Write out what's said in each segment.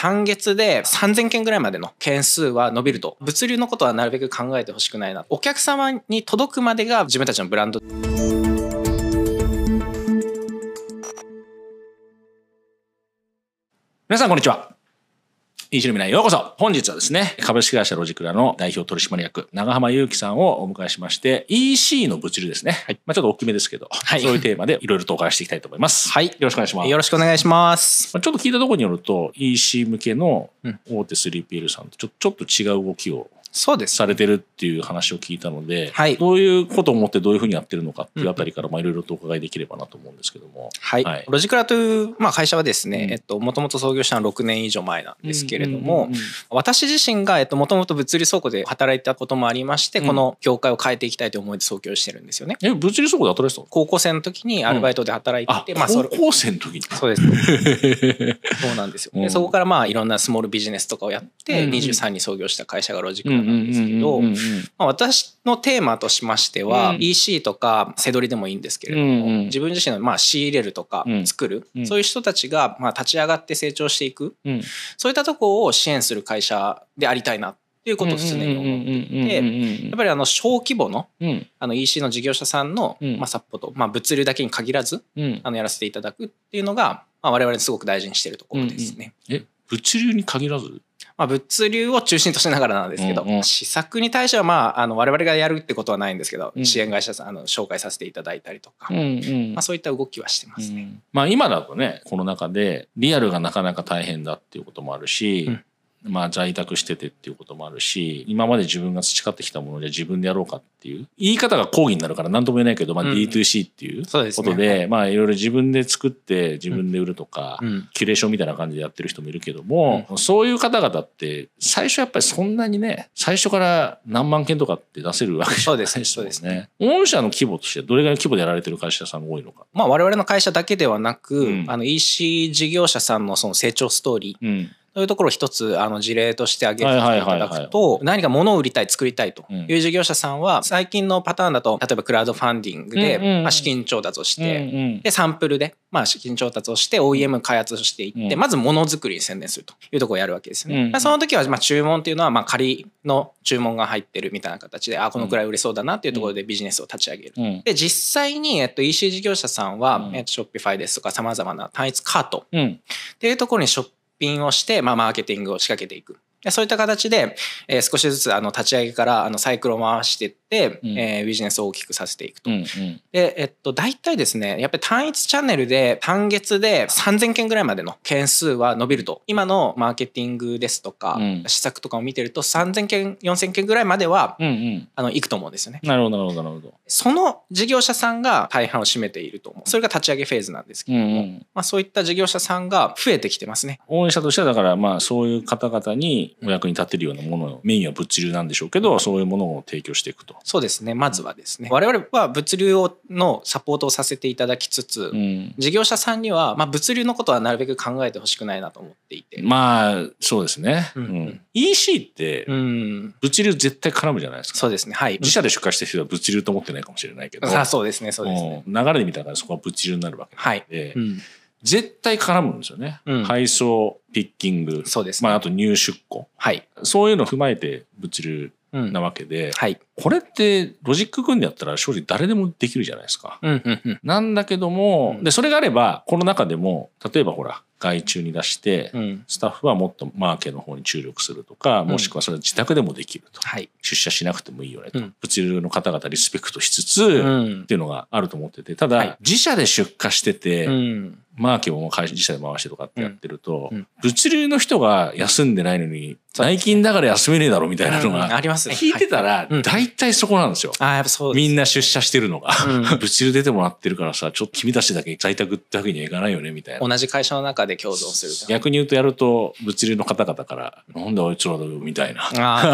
単月で3000件ぐらいまでの件数は伸びると。物流のことはなるべく考えてほしくないな。お客様に届くまでが自分たちのブランド。皆さんこんにちは。いじるみないようこそ。本日はですね、株式会社ロジクラの代表取締役、長浜祐樹さんをお迎えしまして、EC の物流ですね。はい。まあちょっと大きめですけど、はいそういうテーマでいろいろとお伺いしていきたいと思います。はいよろしくお願いします。よろしくお願いします。まあちょっと聞いたところによると、EC 向けのうん大手 3PL さんとちょちょっと違う動きをそうです。されてるっていう話を聞いたので、はいどういうことを思ってどういうふうにやってるのかっていうあたりから、まあいろいろとお伺いできればなと思うんですけども。はい、はいロジクラという、まあ、会社はですね、うんえっと、もともと創業したのは6年以上前なんですけれどうんも、私自身が、えっと、もともと物流倉庫で働いたこともありまして、うんこの業界を変えていきたいという思いで創業してるんですよね。え、物流倉庫で働いてたの？高校生の時にアルバイトで働いてまあ、高校生の時に？そうです。そうなんですよ。うんでそこからまあいろんなスモールビジネスとかをやって、うんうん23に創業した会社がロジクラなんですけど、私のテーマとしましては、うん EC とか背取りでもいいんですけれども、うんうん自分自身のまあ仕入れるとか作る、うんそういう人たちがまあ立ち上がって成長していくうんそういったとこを支援する会社でありたいなっていうことを常に思っていてやっぱりあの小規模のあの EC の事業者さんのまあサポート、まあ、物流だけに限らずあのやらせていただくっていうのが、まあ、我々すごく大事にしてるところですね。え物流に限らずまあ、物流を中心としながらなんですけど、うんうん。施策に対してはまああの我々がやるってことはないんですけど、うん。支援会社さんあの紹介させていただいたりとか、んうん。まあ、そういった動きはしてますね。まあ今だとねこの中でリアルがなかなか大変だっていうこともあるし、うんまあ在宅しててっていうこともあるし今まで自分が培ってきたもので自分でやろうかっていう言い方が講義になるから何とも言えないけど、まあ、うん。D2C っていうことで、まあいろいろ自分で作って自分で売るとか、うん。キュレーションみたいな感じでやってる人もいるけども、そういう方々って最初やっぱりそんなにね最初から何万件とかって出せるわけじゃないですもんそうですね。御社の規模としてどれぐらいの規模でやられてる会社さんが多いのか。まあ、我々の会社だけではなく、うん。あの EC 事業者さんのその成長ストーリーうんというところを一つあの事例として挙げていただくと何か物を売りたい作りたいとうん。いう事業者さんは最近のパターンだと例えばクラウドファンディングでまあ資金調達をしてんでサンプルでまあ資金調達をして OEM 開発をしていってうん。まず物づくりに専念するというところをやるわけですね。その時はまあ注文っていうのはまあ仮の注文が入ってるみたいな形であこのくらい売れそうだなっていうところでビジネスを立ち上げる。うん。で実際に、えっと、EC 事業者さんは、うん。えっと、Shopify ですとかさまざまな単一カートうん。っていうところに出品をして、まあ、マーケティングを仕掛けていく。でそういった形で、えー少しずつあの立ち上げからあのサイクルを回していって、うんえービジネスを大きくさせていくと。うんうんで、えっと、大体ですね、やっぱり単一チャンネルで単月で3000件ぐらいまでの件数は伸びると。今のマーケティングですとか、うん施策とかを見てると3000件、4000件ぐらいまでは、うんうんあの、いくと思うんですよね。なるほどなるほどなるほど。その事業者さんが大半を占めていると思う。それが立ち上げフェーズなんですけうども、んうんまあ、そういった事業者さんが増えてきてますね。応援者としてはだからまあそういう方々にお役に立てるようなものをメインは物流なんでしょうけどそういうものを提供していくと。そうですね。まずはですね。我々は物流をのサポートをさせていただきつつ、うん事業者さんには、まあ、物流のことはなるべく考えてほしくないなと思っていて。まあそうですね。うんうん EC ってうん。物流絶対絡むじゃないですか。そうですね。はい。自社で出荷してる人は物流と思ってないかもしれないけど、あそうですね。そうですね。うん流れで見たらそこは物流になるわけはい。で、うん。絶対絡むんですよね。うん配送、ピッキング、そうですね。まああと入出庫。はい。そういうのを踏まえて物流うんなわけで、はい。これってロジック組んでやったら正直誰でもできるじゃないですか。うんうんうん。なんだけども、うんで、それがあれば、この中でも、例えばほら、外注に出して、うん。スタッフはもっとマーケの方に注力するとか、もしくはそれは自宅でもできると。はい。出社しなくてもいいよねと。うん物流の方々リスペクトしつつ、うんっ。ていうのがあると思ってて、ただ、はい自社で出荷してて、うん。マーケも会社自社で回してとかってやってると、物流の人が休んでないのに、内勤だから休めねえだろみたいなのうんが、ありますね。聞いてたら大体そこなんですよ。ああ、やっぱそう。みんな出社してるのが。うん物流出てもらってるからさ、ちょっと君たちだけ在宅ってわけにはいかないよね、みたいな。同じ会社の中で共存すると。逆に言うとやると、物流の方々から、なんであいつらだよ、みたいな、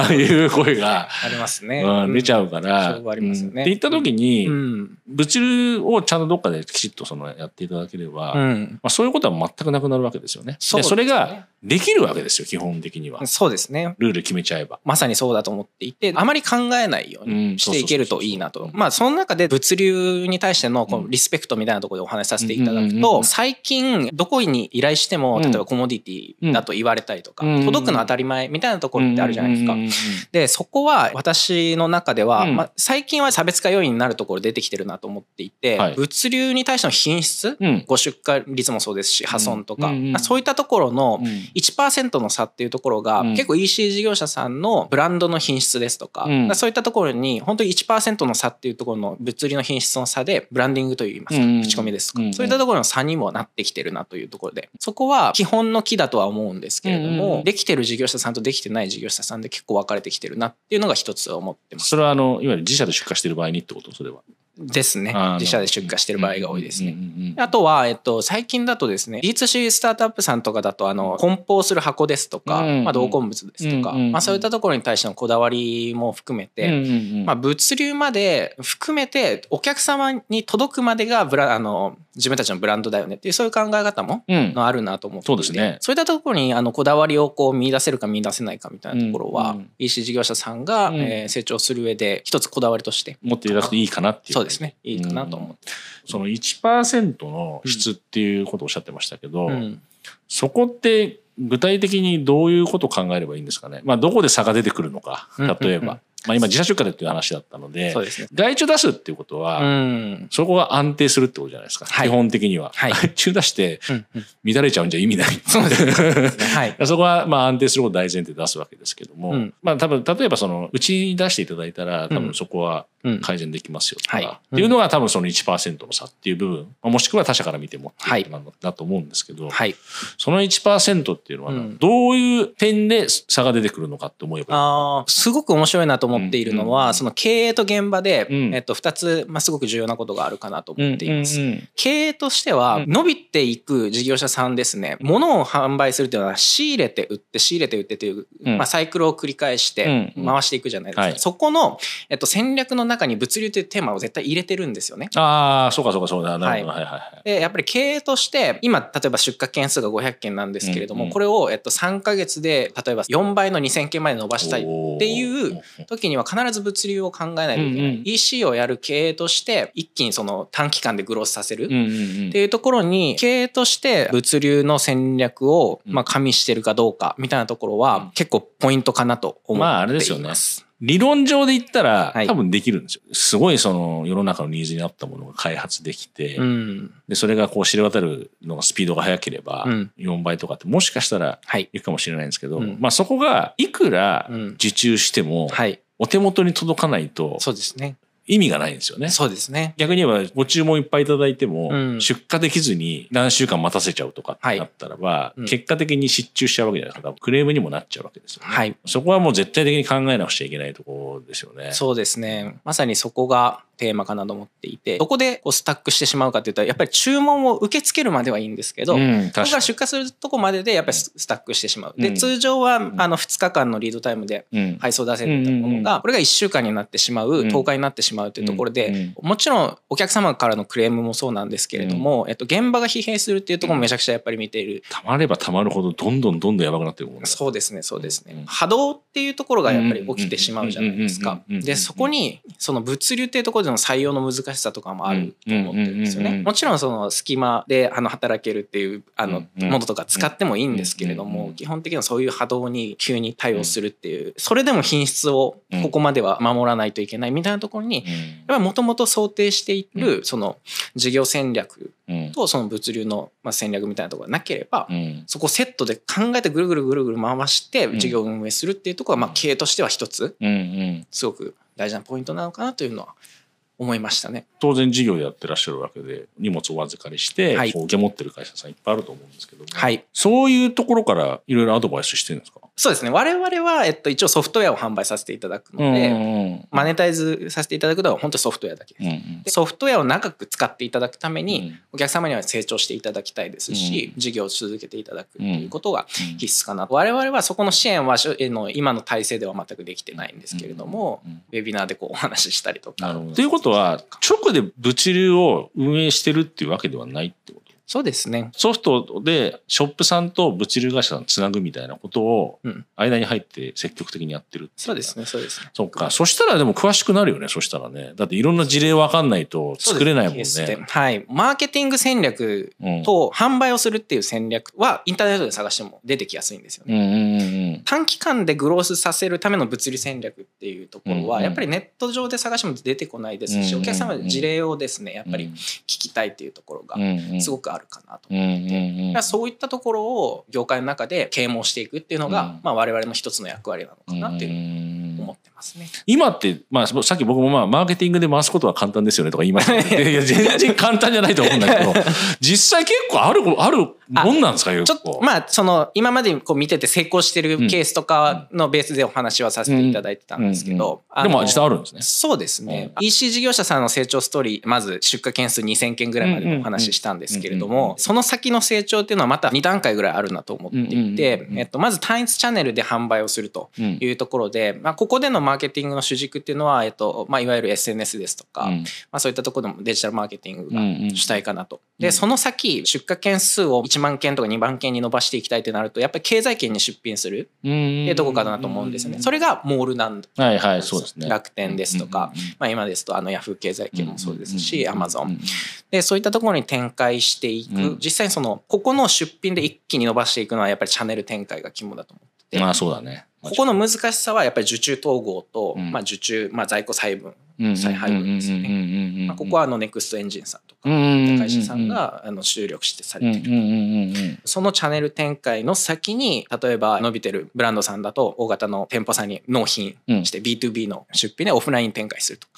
あいう声が、ありますね。うん出ちゃうから、ありますよねうんって言った時に、うん。物流をちゃんとどっかできちっとそのやっていただければ、まうん。あ、そういうことは全くなくなるわけですよね。そねでそれができるわけですよ基本的には。そうですね。ルール決めちゃえば。まさにそうだと思っていて、あまり考えないようにしていけるといいなと。まあ、その中で物流に対してのこのリスペクトみたいなところでお話しさせていただくと、最近どこに依頼しても、例えばコモディティだと言われたりとか、届くの当たり前みたいなところってあるじゃないですか。で、そこは私の中では、まあ、最近は差別化要因になるところ出てきてるなと思っていて、物流に対しての品質、ご出荷率もそうですし、破損とか、そういったところの1%の差っていうところが、結構 EC 事業者さんのブランドの品質ですとか、そういったところに本当に1%の差っていうところの物理の品質の差でブランディングといいますか、口コミですとか、そういったところの差にもなってきてるなというところでそこは基本の木だとは思うんですけれども、できてる事業者さんとできてない事業者さんで結構分かれてきてるなっていうのが一つ思ってます。それはあのいわゆる自社で出荷してる場合にってことそれはですね。自社で出荷してる場合が多いですね。あとは、えっと、最近だとですね、D2C スタートアップさんとかだと、あの、梱包する箱ですとか、まあ、同梱物ですとか、まあ、そういったところに対してのこだわりも含めて、まあ、物流まで含めて、お客様に届くまでがブラ、あの、自分たちのブランドだよねっていう、そういう考え方も、あるなと思って、そうですね。そういったところに、あの、こだわりをこう見出せるか見出せないかみたいなところは、EC 事業者さんが、え成長する上で、一つこだわりとして。持っていらっしゃいいかなっていう。そうですね。いいかなと思って。その1%の質っていうことをおっしゃってましたけど、うん、そこって具体的にどういうことを考えればいいんですかね。まあ、どこで差が出てくるのか、例えば。まあ、今自社出荷でっていう話だったので、そうですね、外注出すっていうことは、そこが安定するってことじゃないですか、はい、基本的には。はい、外注出して乱れちゃうんじゃ意味ない。そうですね。はい、そこはまあ安定することを大前提で出すわけですけども、うん、まあ多分例えばそのうちに出していただいたら多分そこは改善できますよとか、うん。はい、っていうのが多分その1%の差っていう部分、もしくは他社から見てもっていうことなんだと思うんですけど、はい、その1%っていうのはどういう点で差が出てくるのかって思えばあすごく面白いなと思っているのは、その経営と現場で、えっと、2つ、まあ、すごく重要なことがあるかなと思っています。経営としては伸びていく事業者さんですね。物を販売するっていうのは仕入れて売って仕入れて売ってという、まあ、サイクルを繰り返して回していくじゃないですか、そこの、えっと、戦略の中に物流というテーマを絶対入れてるんですよね。ああそうかそうかそうだなるほど、はい、はいはいでやっぱり経営として今例えば出荷件数が500件なんですけれども、これを、えっと、3か月で例えば4倍の2000件まで伸ばしたいっていう時には必ず物流を考えないといけない、うんうん、EC をやる経営として一気にその短期間でグロースさせる。っていうところに経営として物流の戦略をまあ加味してるかどうかみたいなところは結構ポイントかなと思っています。まああれですよね。理論上で言ったら、多分できるんですよ。すごいその世の中のニーズに合ったものが開発できて、うん、でそれがこう知れ渡るのがスピードが速ければ、4倍とかってもしかしたらい。くかもしれないんですけど、まあそこがいくら受注しても、お手元に届かないと、そうですね。意味がないんですよね。そうですね。逆に言えばご注文いっぱいいただいても、出荷できずに何週間待たせちゃうとかってなったらば、はい結果的に失注しちゃうわけじゃないですか。クレームにもなっちゃうわけですよね。はい。そこはもう絶対的に考えなくちゃいけないところですよね。そうですね。まさにそこがテーマかなと思っていて、どこでこうスタックしてしまうかっていうと、やっぱり注文を受け付けるまではいいんですけど、うん、ここから出荷するとこまででやっぱりスタックしてしまう。で、通常はあの2日間のリードタイムで配送出せるものが、これが1週間になってしまう、10日になってしまうというところで、もちろんお客様からのクレームもそうなんですけれども、えっと、現場が疲弊するっていうところもめちゃくちゃやっぱり見ている。たまればたまるほどどんどんどんどんやばくなってるもんね。そうですね、そうですね。波動っていうところがやっぱり起きてしまうじゃないですか。で、そこに、その物流っていうところでの採用の難しさとかもあると思ってるんですよね。もちろんその隙間であの働けるっていうあのものとか使ってもいいんですけれども、基本的にはそういう波動に急に対応するっていう、それでも品質をここまでは守らないといけないみたいなところに、やっぱりもともと想定しているその事業戦略とその物流の戦略みたいなところがなければ、そこセットで考えてぐるぐるぐるぐる回して事業を運営するっていうところがまあ経営としては一つすごく大事なポイントなのかなというのは思いましたね。当然事業やってらっしゃるわけで荷物をお預かりして、はい、受け持ってる会社さんいっぱいあると思うんですけども、はい、そういうところからいろいろアドバイスしてるんですか？そうですね。我々は、えっと、一応ソフトウェアを販売させていただくので、うんうん、マネタイズさせていただくのは本当にソフトウェアだけです、うんうん、でソフトウェアを長く使っていただくために、お客様には成長していただきたいですし、うん、事業を続けていただくということが必須かなと、我々はそこの支援はの今の体制では全くできてないんですけれども、ウェビナーでこうお話ししたりとか。ということは直で物流を運営してるっていうわけではないってこと？そうですね。ソフトでショップさんと物流会社さんつなぐみたいなことを間に入って積極的にやってるそうですね、そうですね。そっか。そしたらでも詳しくなるよね、そしたらね。だっていろんな事例わかんないと作れないもんね。はい。マーケティング戦略と販売をするっていう戦略はインターネットで探しても出てきやすいんですよね。短期間でグロースさせるための物理戦略っていうところは、やっぱりネット上で探しても出てこないですし、お客様の事例をですね、やっぱり聞きたいっていうところがすごくあるかなと。思ってて、そういったところを業界の中で啓蒙していくっていうのが、まあ我々の一つの役割なのかなっていう思ってますね。今って、まあさっき僕もまあマーケティングで回すことは簡単ですよねとか言いましたけど、いや全然簡単じゃないと思うんだけど、実際結構ある、あるもんなんですかちょっと、まあその今までこう見てて成功してるケースとかのベースでお話はさせていただいてたんですけど。でも実際あるんですね。そうですね。EC 事業者さんの成長ストーリー、まず出荷件数2000件ぐらいまでお話ししたんですけれども、その先の成長っていうのはまた2段階ぐらいあるなと思っていて、えっと、まず単一チャンネルで販売をするというところで、まあ、ここでのマーケティングの主軸っていうのは、えっと、まあ、いわゆる SNS ですとか、まあ、そういったところでもデジタルマーケティングが主体かなと。で、その先、出荷件数を1万件とか2万件に伸ばしていきたいってなると、やっぱり経済圏に出品するっていうところかなと思うんですよね。それがモールなんだ。はいはい、そうですね。楽天ですとか、まあ、今ですとあのヤフー経済圏もそうですし、アマゾン。で、そういったところに展開していく。実際その、ここの出品で一気に伸ばしていくのはやっぱりチャンネル展開が肝だと思ってて。まあそうだね。ここの難しさはやっぱり受注統合と、まあ受注、まあ在庫細分、再配分ですよね。ここはあのネクストエンジンさんとか、会社さんがあの注力してされてるそのチャンネル展開の先に、例えば伸びてるブランドさんだと、大型の店舗さんに納品して B2B の出品でオフライン展開するとか。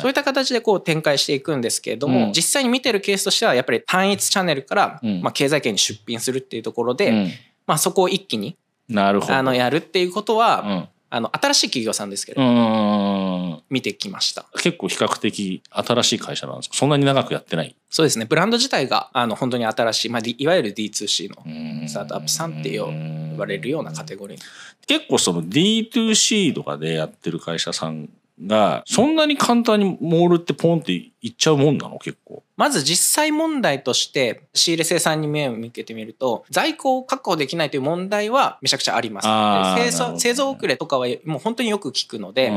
そういった形でこう展開していくんですけれども、実際に見てるケースとしては、やっぱり単一チャンネルから、まあ経済圏に出品するっていうところで、まあそこを一気になるほど。あの、やるっていうことは、うん、あの、新しい企業さんですけど、見てきました。結構比較的新しい会社なんですか？そんなに長くやってない？そうですね。ブランド自体が、あの、本当に新しい、まあ、いわゆる D2C のスタートアップさんって言われるようなカテゴリー。結構その D2C とかでやってる会社さんが、そんなに簡単にモールってポンっていっちゃうもんなの？結構。まず実際問題として仕入れ生産に目を向けてみると在庫を確保できないという問題はめちゃくちゃあります。製造製造遅れとかはもう本当によく聞くので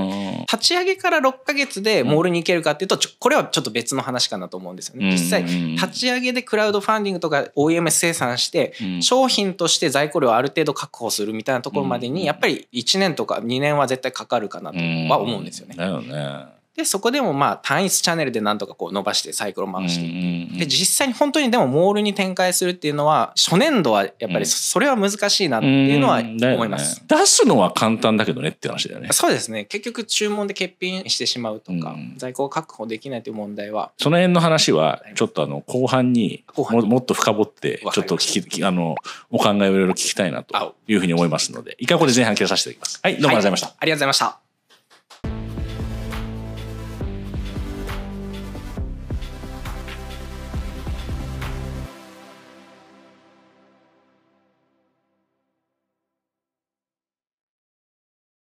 立ち上げから6ヶ月でモールに行けるかっていうとこれはちょっと別の話かなと思うんですよね。実際立ち上げでクラウドファンディングとか OEM 生産して商品として在庫量をある程度確保するみたいなところまでにやっぱり1年とか2年は絶対かかるかなとは思うんですよね。だよね。でそこでもまあ単一チャンネルでなんとかこう伸ばしてサイクルを回していくで実際に本当にでもモールに展開するっていうのは初年度はやっぱりそれは難しいなっていうのは思います、ね、出すのは簡単だけどねって話だよね。そうですね。結局注文で欠品してしまうとか在庫を確保できないという問題は。その辺の話はちょっとあの後半にももっと深掘ってちょっと聞きあのお考えをいろいろ聞きたいなというふうに思いますので一回これ前半切らさせていただきます。はいどうもありがとうございました、はい、ありがとうございました